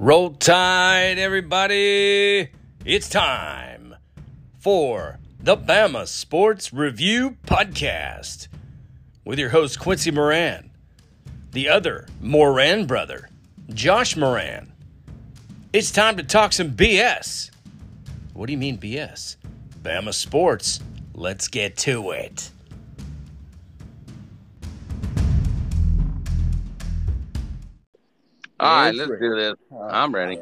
Roll Tide, everybody! It's time for the Bama Sports Review Podcast with your host, Quincy Moran, the other Moran brother, Josh Moran. It's time to talk some BS. What do you mean, BS? Bama Sports. Let's get to it. All right, let's three. do this. I'm ready.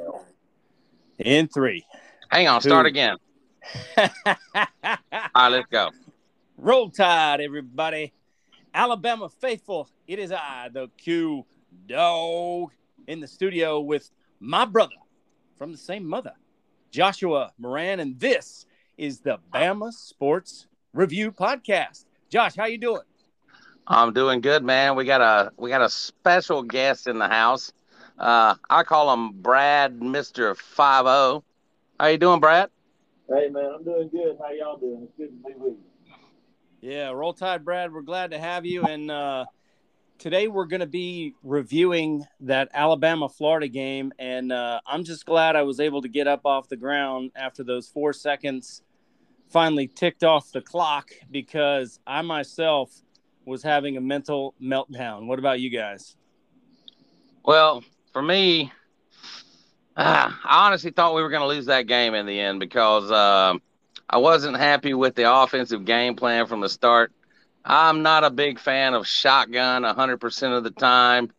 In three. Hang on, start again. All right, let's go. Roll Tide, everybody. Alabama faithful. It is I, the Q Dog, in the studio with my brother from the same mother, Joshua Moran, and this is the Bama Sports Review Podcast. Josh, how you doing? I'm doing good, man. We got a we got a special guest in the house. Uh, I call him Brad, Mister Five O. How you doing, Brad? Hey man, I'm doing good. How y'all doing? It's good to be with you. Yeah, Roll Tide, Brad. We're glad to have you. And uh, today we're going to be reviewing that Alabama Florida game. And uh, I'm just glad I was able to get up off the ground after those four seconds finally ticked off the clock because I myself was having a mental meltdown. What about you guys? Well, for me, ah, I honestly thought we were going to lose that game in the end because um, I wasn't happy with the offensive game plan from the start. I'm not a big fan of shotgun 100% of the time.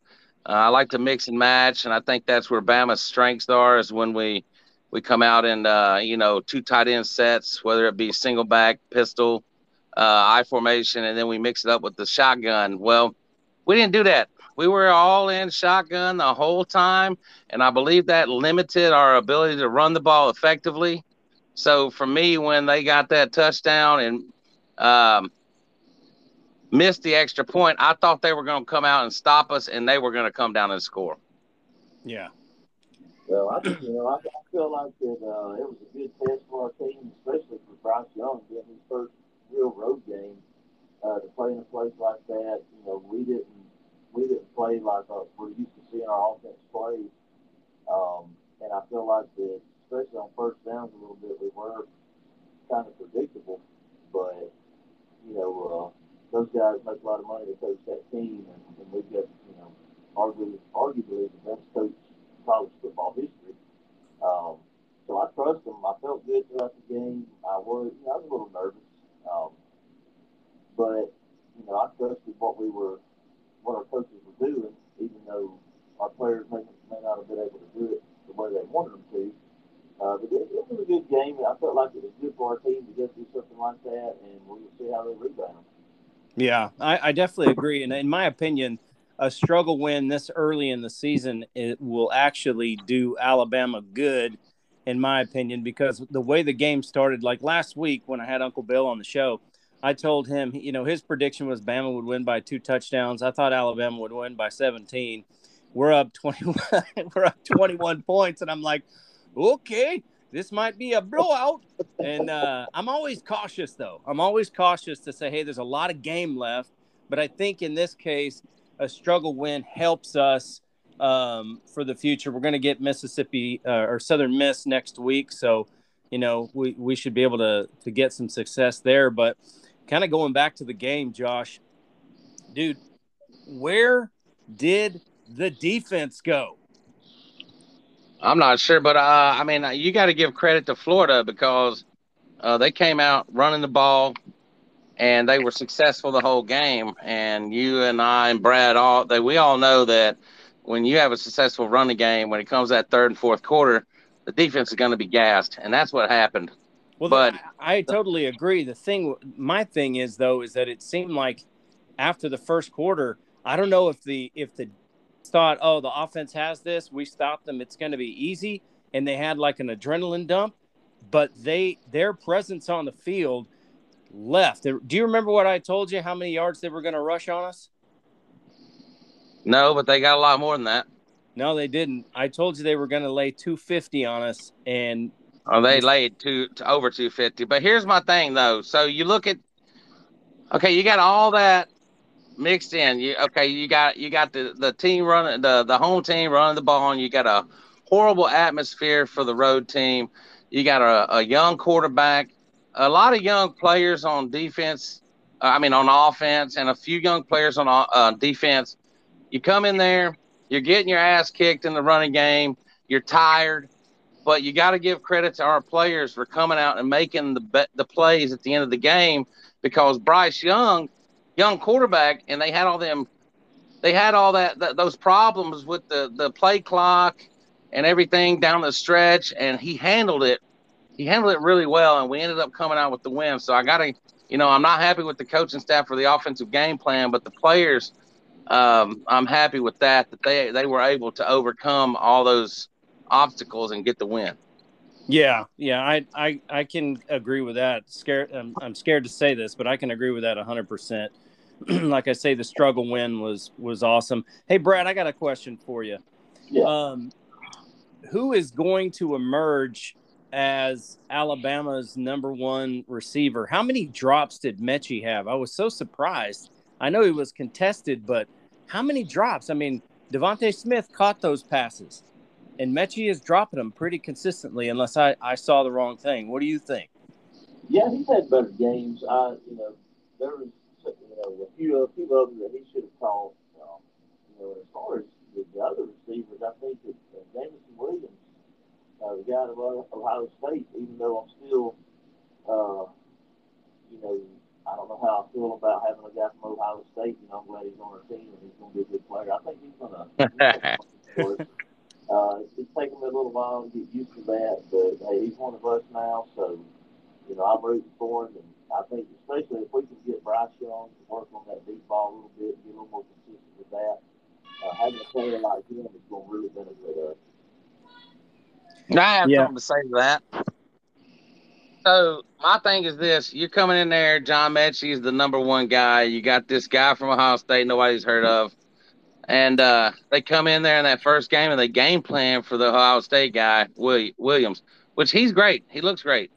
Uh, I like to mix and match, and I think that's where Bama's strengths are is when we we come out in uh, you know two tight end sets, whether it be single back, pistol, uh, I formation, and then we mix it up with the shotgun. Well, we didn't do that. We were all in shotgun the whole time, and I believe that limited our ability to run the ball effectively. So for me, when they got that touchdown and um, missed the extra point, I thought they were going to come out and stop us, and they were going to come down and score. Yeah. Well, I think you know I, I feel like that uh, it was a good test for our team, especially for Bryce Young getting his first real road game uh, to play in a place like that. You know, we didn't we didn't play like uh, we're used to seeing our offense play, um, and I feel like that especially on first downs a little bit we were kind of predictable, but you know uh, those guys make a lot of money to coach that team, and, and we've got you know arguably arguably the best coach in college football history. Um, so I trust them. I felt good throughout the game. I was, you know, I was a little nervous, um, but you know, I trusted what we were, what our coaches were doing, even though our players may, may not have been able to do it the way they wanted them to. Uh, but it, it was a good game. I felt like it was good for our team to get through something like that, and we'll see how they rebound. Yeah, I, I definitely agree. And in my opinion, a struggle win this early in the season it will actually do Alabama good, in my opinion, because the way the game started, like last week when I had Uncle Bill on the show, I told him, you know, his prediction was Bama would win by two touchdowns. I thought Alabama would win by 17. We're up 21, we're up 21 points, and I'm like, okay, this might be a blowout. And uh, I'm always cautious, though. I'm always cautious to say, hey, there's a lot of game left. But I think in this case, a struggle win helps us um, for the future. We're going to get Mississippi uh, or Southern Miss next week. So, you know, we, we should be able to, to get some success there. But kind of going back to the game, Josh, dude, where did the defense go? I'm not sure, but uh, I mean, you got to give credit to Florida because uh, they came out running the ball, and they were successful the whole game. And you and I and Brad all they we all know that when you have a successful running game, when it comes that third and fourth quarter, the defense is going to be gassed, and that's what happened. Well, But- I, I totally agree. The thing, my thing is though, is that it seemed like after the first quarter, I don't know if the if the thought, oh, the offense has this, we stopped them, it's going to be easy, and they had like an adrenaline dump, but they their presence on the field left. Do you remember what I told you? How many yards they were going to rush on us? No, but they got a lot more than that. No, they didn't. I told you they were going to lay 250 on us, and Oh, they laid two to over 250. But here's my thing though. So you look at okay, you got all that mixed in. You okay, you got you got the, the team running the, the home team running the ball and you got a horrible atmosphere for the road team. You got a, a young quarterback, a lot of young players on defense. Uh, I mean, on offense, and a few young players on uh, defense. You come in there, you're getting your ass kicked in the running game. You're tired, but you got to give credit to our players for coming out and making the the plays at the end of the game because Bryce Young, young quarterback, and they had all them, they had all that, those problems with the the play clock and everything down the stretch, and he handled it. He handled it really well, and we ended up coming out with the win. So I got to, you know, I'm not happy with the coaching staff for the offensive game plan, but the players, um, I'm happy with that. That they they were able to overcome all those obstacles and get the win. Yeah, yeah, I I, I can agree with that. Scared, I'm, I'm scared to say this, but I can agree with that 100. percent Like I say, the struggle win was was awesome. Hey, Brad, I got a question for you. Yeah. Um, who is going to emerge as Alabama's number one receiver? How many drops did Metchie have? I was so surprised. I know he was contested, but how many drops? I mean, DeVonta Smith caught those passes, and Metchie is dropping them pretty consistently, unless I, I saw the wrong thing. What do you think? Yeah, he's had better games. I, you know, there was you know a few a few of them that he should have called. Um, you know, as far as the, the other receivers, I think that uh, Jameson Williams, uh, the guy of Ohio State, even though I'm still, uh, you know, I don't know how I feel about having a guy from Ohio State. You know, I'm glad he's on our team and he's going to be a good player. I think he's going to. It's taken me a little while to get used to that, but hey, he's one of us now, so you know I'm rooting for him, and I think especially if we can get Bryce Young to work on that deep ball a little bit, get a little more consistent with that uh, having a player like him is going to really benefit us. I have yeah. something to say to that. So my thing is this: you're coming in there. John Metchie is the number one guy. You got this guy from Ohio State nobody's heard of, and uh, they come in there in that first game and they game plan for the Ohio State guy Williams, which he's great. He looks great,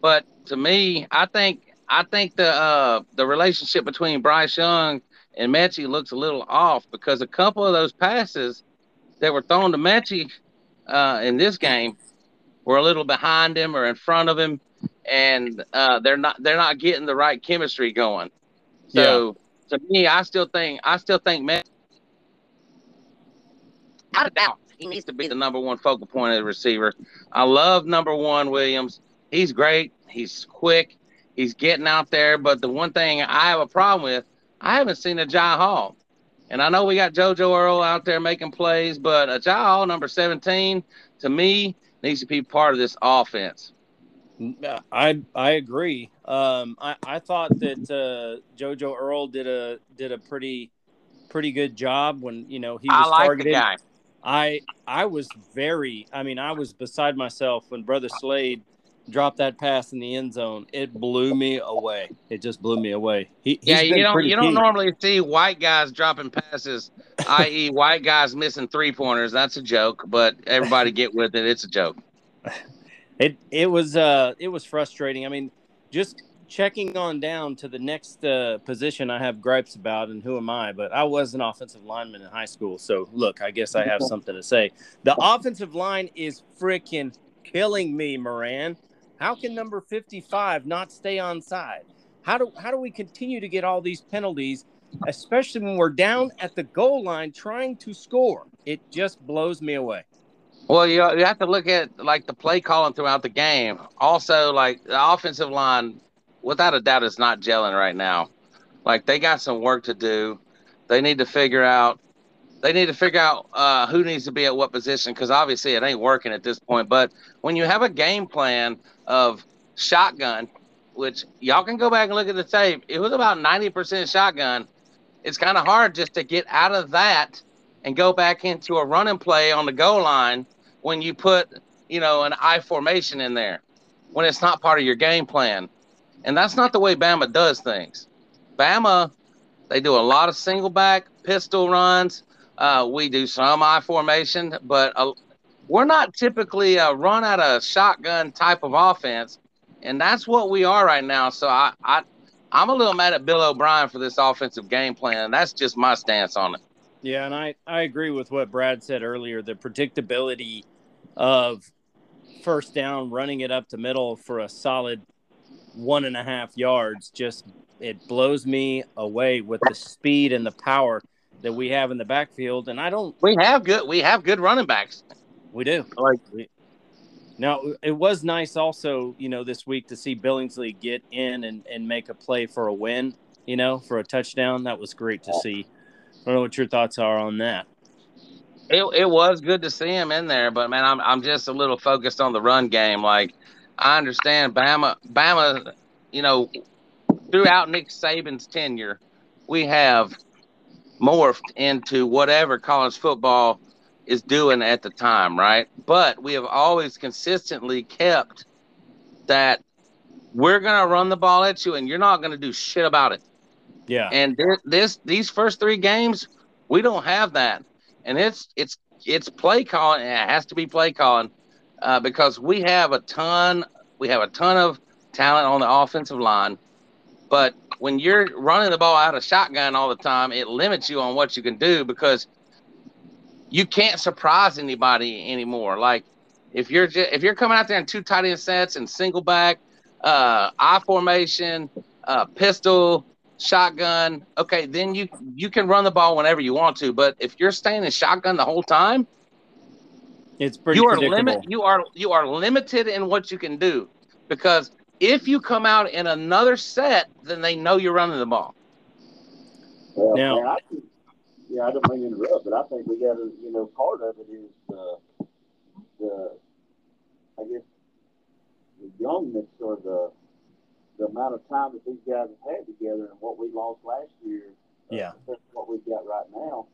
but to me, I think I think the uh, the relationship between Bryce Young and Metchie looks a little off because a couple of those passes that were thrown to Metchie uh, in this game were a little behind him or in front of him, and uh, they're not they're not getting the right chemistry going. So yeah. to me, I still think I still think Metchie, without of doubt, he needs to be the number one focal point of the receiver. I love number one Williams. He's great. He's quick. He's getting out there. But the one thing I have a problem with I haven't seen Agiye Hall. And I know we got JoJo Earle out there making plays, but Agiye Hall, number 17, to me, needs to be part of this offense. I I agree. Um, I, I thought that uh, JoJo Earle did a did a pretty pretty good job when you know he was I like targeted. The guy. I I was very I mean I was beside myself when Brother Slade dropped that pass in the end zone, it blew me away. It just blew me away. He, yeah, you don't you don't normally see white guys dropping passes, i.e., white guys missing three pointers. That's a joke, but everybody get with it. It's a joke. It it was uh it was frustrating. I mean, just checking on down to the next uh, position I have gripes about, and who am I? But I was an offensive lineman in high school, so look, I guess I have something to say. The offensive line is freaking killing me, Moran. How can number 55 not stay on side? How do how do we continue to get all these penalties, especially when we're down at the goal line trying to score? It just blows me away. Well, you, you have to look at like the play calling throughout the game. Also, like the offensive line, without a doubt, is not gelling right now. Like they got some work to do. They need to figure out they need to figure out uh, who needs to be at what position because obviously it ain't working at this point. But when you have a game plan of shotgun, which y'all can go back and look at the tape, it was about 90% shotgun. It's kind of hard just to get out of that and go back into a running play on the goal line when you put, you know, an I formation in there when it's not part of your game plan. And that's not the way Bama does things. Bama, they do a lot of single back pistol runs. Uh, we do some I formation, but uh, we're not typically a run out of shotgun type of offense, and that's what we are right now. So I, I I'm a little mad at Bill O'Brien for this offensive game plan. That's just my stance on it. Yeah, and I, I agree with what Brad said earlier. The predictability of first down, running it up the middle for a solid one and a half yards. Just it blows me away with the speed and the power that we have in the backfield. And I don't. We have good. We have good running backs. We do. Like we, now, it was nice also, you know, this week to see Billingsley get in and, and make a play for a win, you know, for a touchdown. That was great to see. I don't know what your thoughts are on that. It, it was good to see him in there, but man, I'm I'm just a little focused on the run game. Like I understand Bama Bama, you know, throughout Nick Saban's tenure, we have morphed into whatever college football is doing at the time, right? But we have always consistently kept that we're gonna run the ball at you, and you're not gonna do shit about it. Yeah. And this, this these first three games, we don't have that, and it's it's it's play calling. It has to be play calling uh, because we have a ton we have a ton of talent on the offensive line, but when you're running the ball out of shotgun all the time, it limits you on what you can do because you can't surprise anybody anymore. Like if you're just, if you're coming out there in two tight end sets and single back, uh, I formation, uh, pistol, shotgun, okay, then you you can run the ball whenever you want to. But if you're staying in shotgun the whole time, it's pretty. You are limited. You are you are limited in what you can do because if you come out in another set, then they know you're running the ball. Well, now, man, I think, yeah, I don't mean to interrupt, but I think we got to, you know, part of it is uh, the, I guess, the youngness or the the amount of time that these guys have had together and what we lost last year. Uh, yeah. Uh, what we've got right now.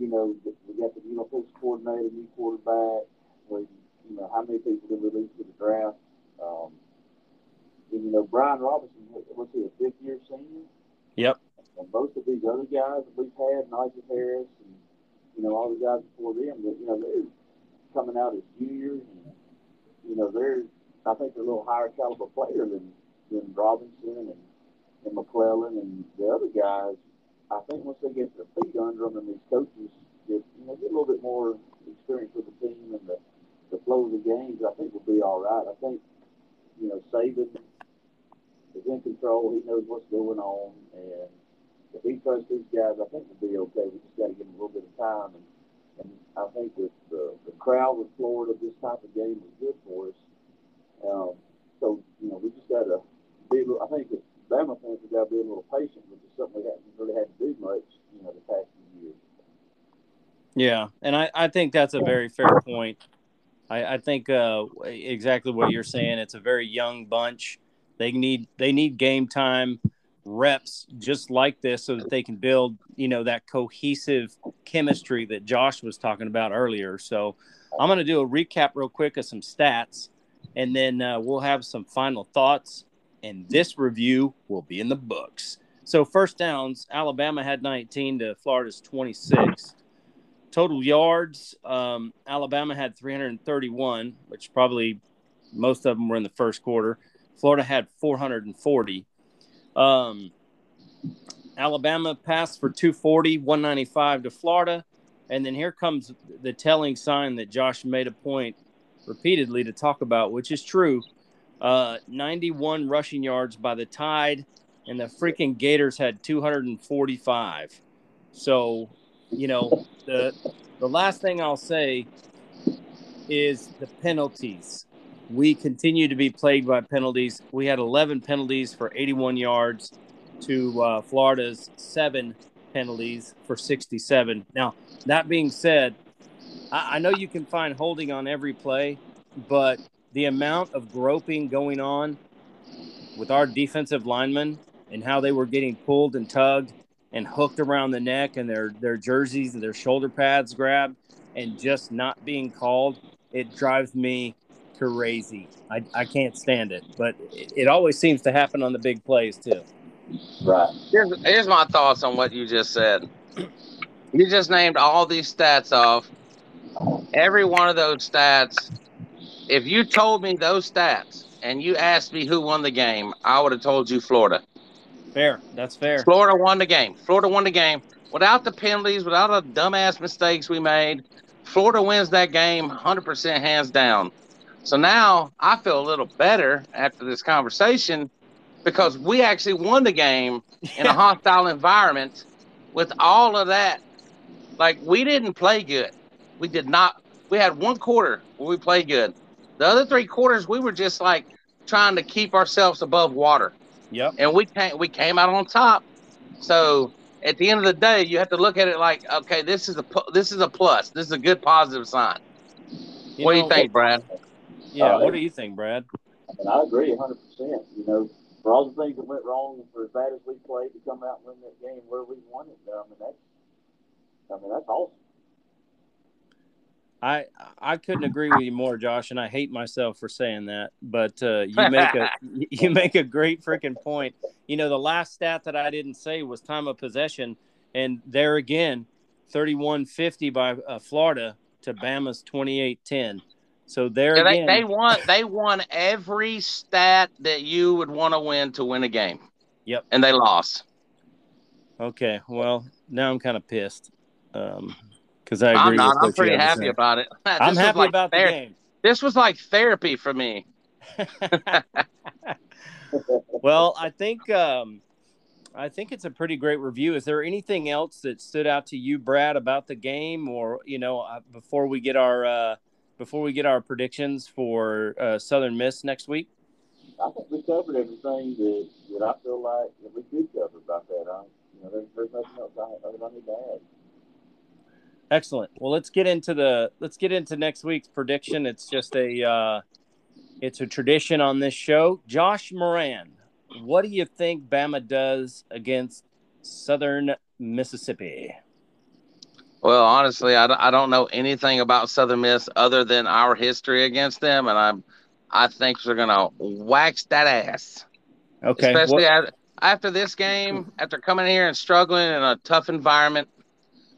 You know, we got the you know coordinator, new quarterback. We, you know, how many people did we lose to the draft? Um, and, you know, Brian Robinson, was he a fifth year senior? Yep. And most of these other guys that we've had, Najee Harris, and you know all the guys before them, that you know they're coming out as juniors, and you know they're I think they're a little higher caliber player than than Robinson and and McClellan and the other guys. I think once they get their feet under them and these coaches get you know get a little bit more experience with the team and the the flow of the games, I think we'll be all right. I think you know Saban is in control. He knows what's going on, and if he trusts these guys, I think we'll be okay. We just got to give them a little bit of time, and and I think that the the crowd with Florida, this type of game is good for us. Um, so you know, we just got to be. I think that Bama fans have got to be a little patient, which is something we haven't really had to do much, you know, the past few years. Yeah, and I, I think that's a very fair point. I, I think uh, exactly what you're saying. It's a very young bunch. They need they need game time reps just like this so that they can build you know that cohesive chemistry that Josh was talking about earlier. So I'm going to do a recap real quick of some stats, and then uh, we'll have some final thoughts. And this review will be in the books. So first downs, Alabama had 19 to Florida's 26. Total yards, um, Alabama had 331, which probably most of them were in the first quarter. Florida had 440. Um, Alabama passed for 240, 195 to Florida. And then here comes the telling sign that Josh made a point repeatedly to talk about, which is true. Uh, 91 rushing yards by the Tide, and the freaking Gators had 245. So, you know, the the last thing I'll say is the penalties we continue to be plagued by penalties. We had 11 penalties for 81 yards to uh, Florida's seven penalties for 67. Now, that being said, I, I know you can find holding on every play, but the amount of groping going on with our defensive linemen and how they were getting pulled and tugged and hooked around the neck and their, their jerseys and their shoulder pads grabbed and just not being called, it drives me crazy. I, I can't stand it, but it, it always seems to happen on the big plays too. Right. Here's, here's my thoughts on what you just said. You just named all these stats off. Every one of those stats, if you told me those stats and you asked me who won the game, I would have told you Florida. Fair. That's fair. Florida won the game. Florida won the game without the penalties, without the dumbass mistakes we made. Florida wins that game 100% hands down. So now I feel a little better after this conversation because we actually won the game in a hostile environment with all of that. Like we didn't play good. We did not. We had one quarter where we played good. The other three quarters we were just like trying to keep ourselves above water. Yep. And we came we came out on top. So at the end of the day, you have to look at it like, okay, this is a this is a plus. This is a good positive sign. You what do you think, Brad? Yeah. Uh, what do you think, Brad? And I agree 100%. You know, for all the things that went wrong, for as bad as we played to come out and win that game where we won it, I mean, that's, I mean, that's awesome. I I couldn't agree with you more, Josh, and I hate myself for saying that. But uh, you make a you make a great freaking point. You know, the last stat that I didn't say was time of possession, and there again, thirty one fifty by uh, Florida to Bama's twenty eight ten. So there Yeah, they, again, they won they won every stat that you would want to win to win a game. Yep. And they lost. okay. Well, now I'm kind of pissed because I agree. I'm not. with I'm pretty happy say. about it. This I'm was happy like about the game. This was like therapy for me. well, I think um, I think it's a pretty great review. Is there anything else that stood out to you, Brad, about the game, or you know, uh, before we get our uh, before we get our predictions for uh, Southern Miss next week? I think we covered everything that, that I feel like that we did cover about that. I, you know, there's, there's nothing else I, other I need to add. Excellent. Well, let's get into the let's get into next week's prediction. It's just a uh, it's a tradition on this show. Josh Moran, what do you think Bama does against Southern Mississippi? Well, honestly, I, don't- I don't know anything about Southern Miss other than our history against them, and I'm I think they're gonna wax that ass. Okay. Especially after this game, after coming here and struggling in a tough environment,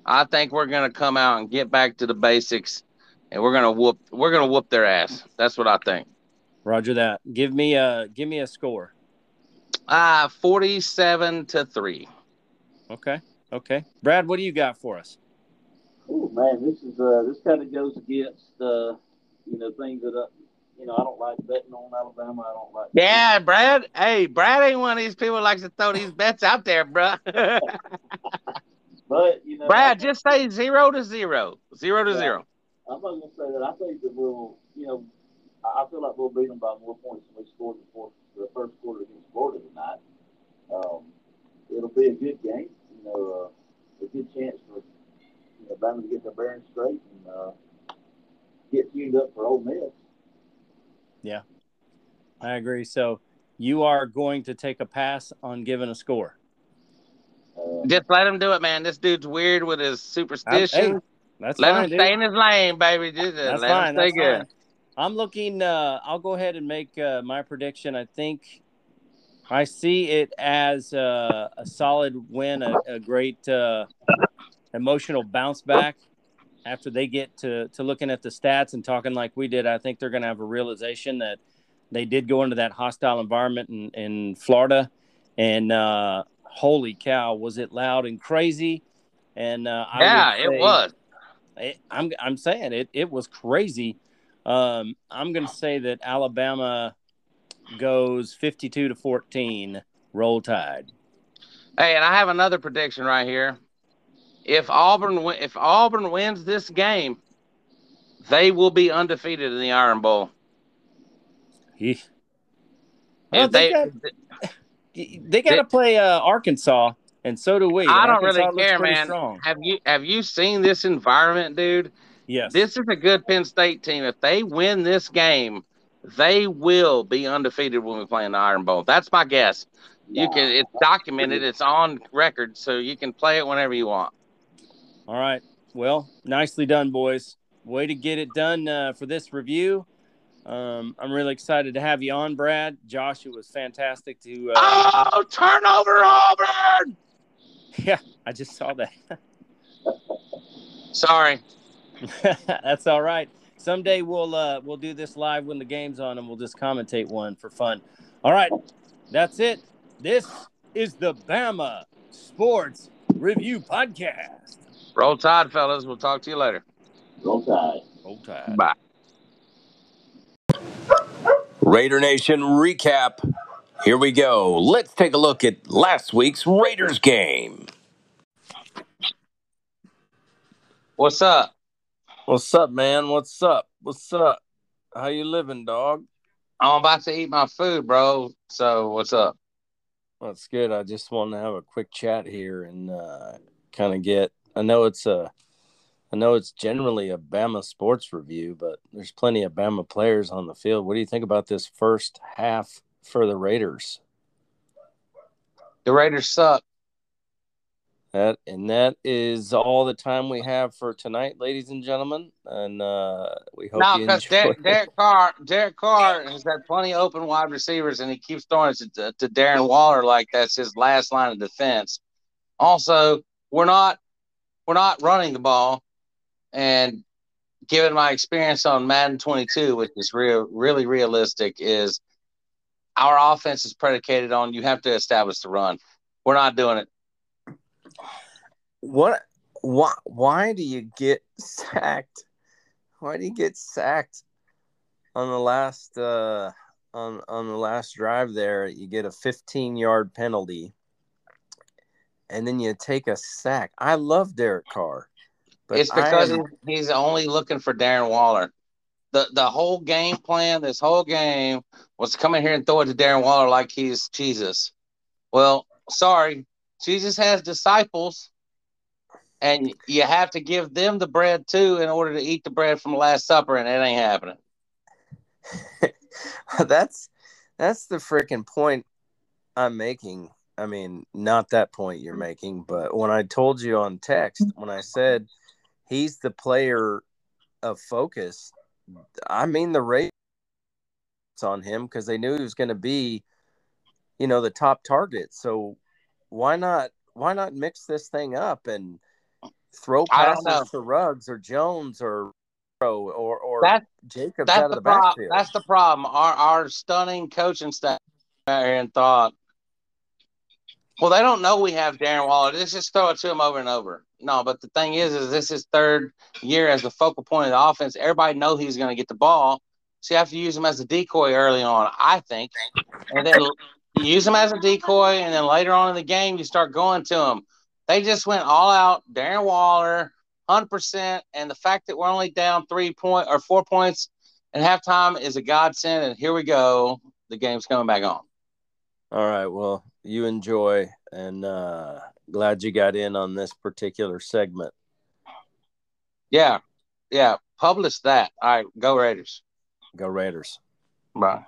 I think we're gonna come out and get back to the basics, and we're gonna whoop we're gonna whoop their ass. That's what I think. Roger that. Give me a give me a score. Ah, forty-seven to three. Okay. Okay. Brad, what do you got for us? Oh man, this is uh, this kind of goes against uh, you know things that uh, you know I don't like betting on Alabama. I don't like. Yeah, Brad. Hey, Brad ain't one of these people who likes to throw these bets out there, bruh. But you know, Brad, just say zero to zero, zero to Yeah. zero. I'm not gonna say that. I think that we'll, you know, I I feel like we'll beat them by more points than we scored in the, fourth, the first quarter against Florida tonight. Um, it'll be a good game. You know, uh, a good chance for you know Bama to get their bearings straight and uh, get tuned up for Ole Miss. Yeah, I agree. So you are going to take a pass on giving a score. Uh, Just let him do it, man. This dude's weird with his superstition. Hey, that's let fine, him dude. stay in his lane, baby. Just That's let fine. him stay good. fine. I'm looking. Uh, I'll go ahead and make uh, my prediction. I think I see it as uh, a solid win, a, a great uh, emotional bounce back after they get to to looking at the stats and talking like we did. I think they're going to have a realization that they did go into that hostile environment in, in Florida, and uh, holy cow, was it loud and crazy? And uh, I would Yeah, say- it was. it, I'm I'm saying it it was crazy. Um, I'm going to say that Alabama goes 52 to 14. Roll Tide. Hey, and I have another prediction right here. If Auburn if Auburn wins this game, they will be undefeated in the Iron Bowl. Eesh. Well, If they they, got- They got to play uh, Arkansas, and so do we. I don't really Arkansas looks care, man. Strong. have you have you seen this environment, dude? Yes. This is a good Penn State team. If they win this game, they will be undefeated when we play in the Iron Bowl. That's my guess. You can it's documented, it's on record, so you can play it whenever you want. All right. Well, nicely done, boys. Way to get it done uh, for this review. Um, I'm really excited to have you on, Brad. Josh, it was fantastic to. Uh, Oh, turnover Auburn! yeah, I just saw that. Sorry. That's all right. Someday we'll uh, we'll do this live when the game's on, and we'll just commentate one for fun. All right, that's it. This is the Bama Sports Review Podcast. Roll Tide, fellas. We'll talk to you later. Roll Tide. Roll Tide. Bye. Raider Nation recap. Here we go. Let's take a look at last week's Raiders game. What's up? What's up, man? What's up? What's up? How you living, dog? I'm about to eat my food, bro. So what's up? That's good. I just wanted to have a quick chat here and uh, kind of get. I know it's a, I know it's generally a Bama sports review, but there's plenty of Bama players on the field. What do you think about this first half for the Raiders? The Raiders suck. That and that is all the time we have for tonight, ladies and gentlemen. And uh, we hope No, you because. Derek, Derek Carr, Derek Carr has had plenty of open wide receivers, and he keeps throwing it to, to Darren Waller like that's his last line of defense. Also, we're not we're not running the ball, and given my experience on Madden 22, which is real, really realistic, is our offense is predicated on you have to establish the run. We're not doing it. What? Why? Why do you get sacked? Why do you get sacked on the last uh, on on the last drive? There, you get a 15 yard penalty, and then you take a sack. I love Derek Carr, but it's because am- he's only looking for Darren Waller. The the whole game plan, this whole game, was coming here and throw it to Darren Waller like he's Jesus. Well, sorry, Jesus has disciples, and you have to give them the bread too in order to eat the bread from the Last Supper, and it ain't happening. that's that's the freaking point I'm making. I mean, not that point you're making, but when I told you on text, when I said he's the player of focus, I mean the rate on him because they knew he was going to be, you know, the top target. So why not? Why not mix this thing up and throw passes to Ruggs or Jones or or or That's Jacobs that's out of the the backfield? That's the problem. Our our stunning coaching staff out here and thought, well, they don't know we have Darren Waller. Let's just throw it to him over and over. No, but the thing is, is this is third year as the focal point of the offense. Everybody know he's going to get the ball, so you have to use him as a decoy early on, I think, and then use him as a decoy, and then later on in the game you start going to him. They just went all out, Darren Waller, hundred percent, and the fact that we're only down three point or four points at halftime is a godsend. And here we go, the game's coming back on. All right. Well, you enjoy, and uh, glad you got in on this particular segment. Yeah, yeah, publish that. All right, go Raiders. Go Raiders. Bye.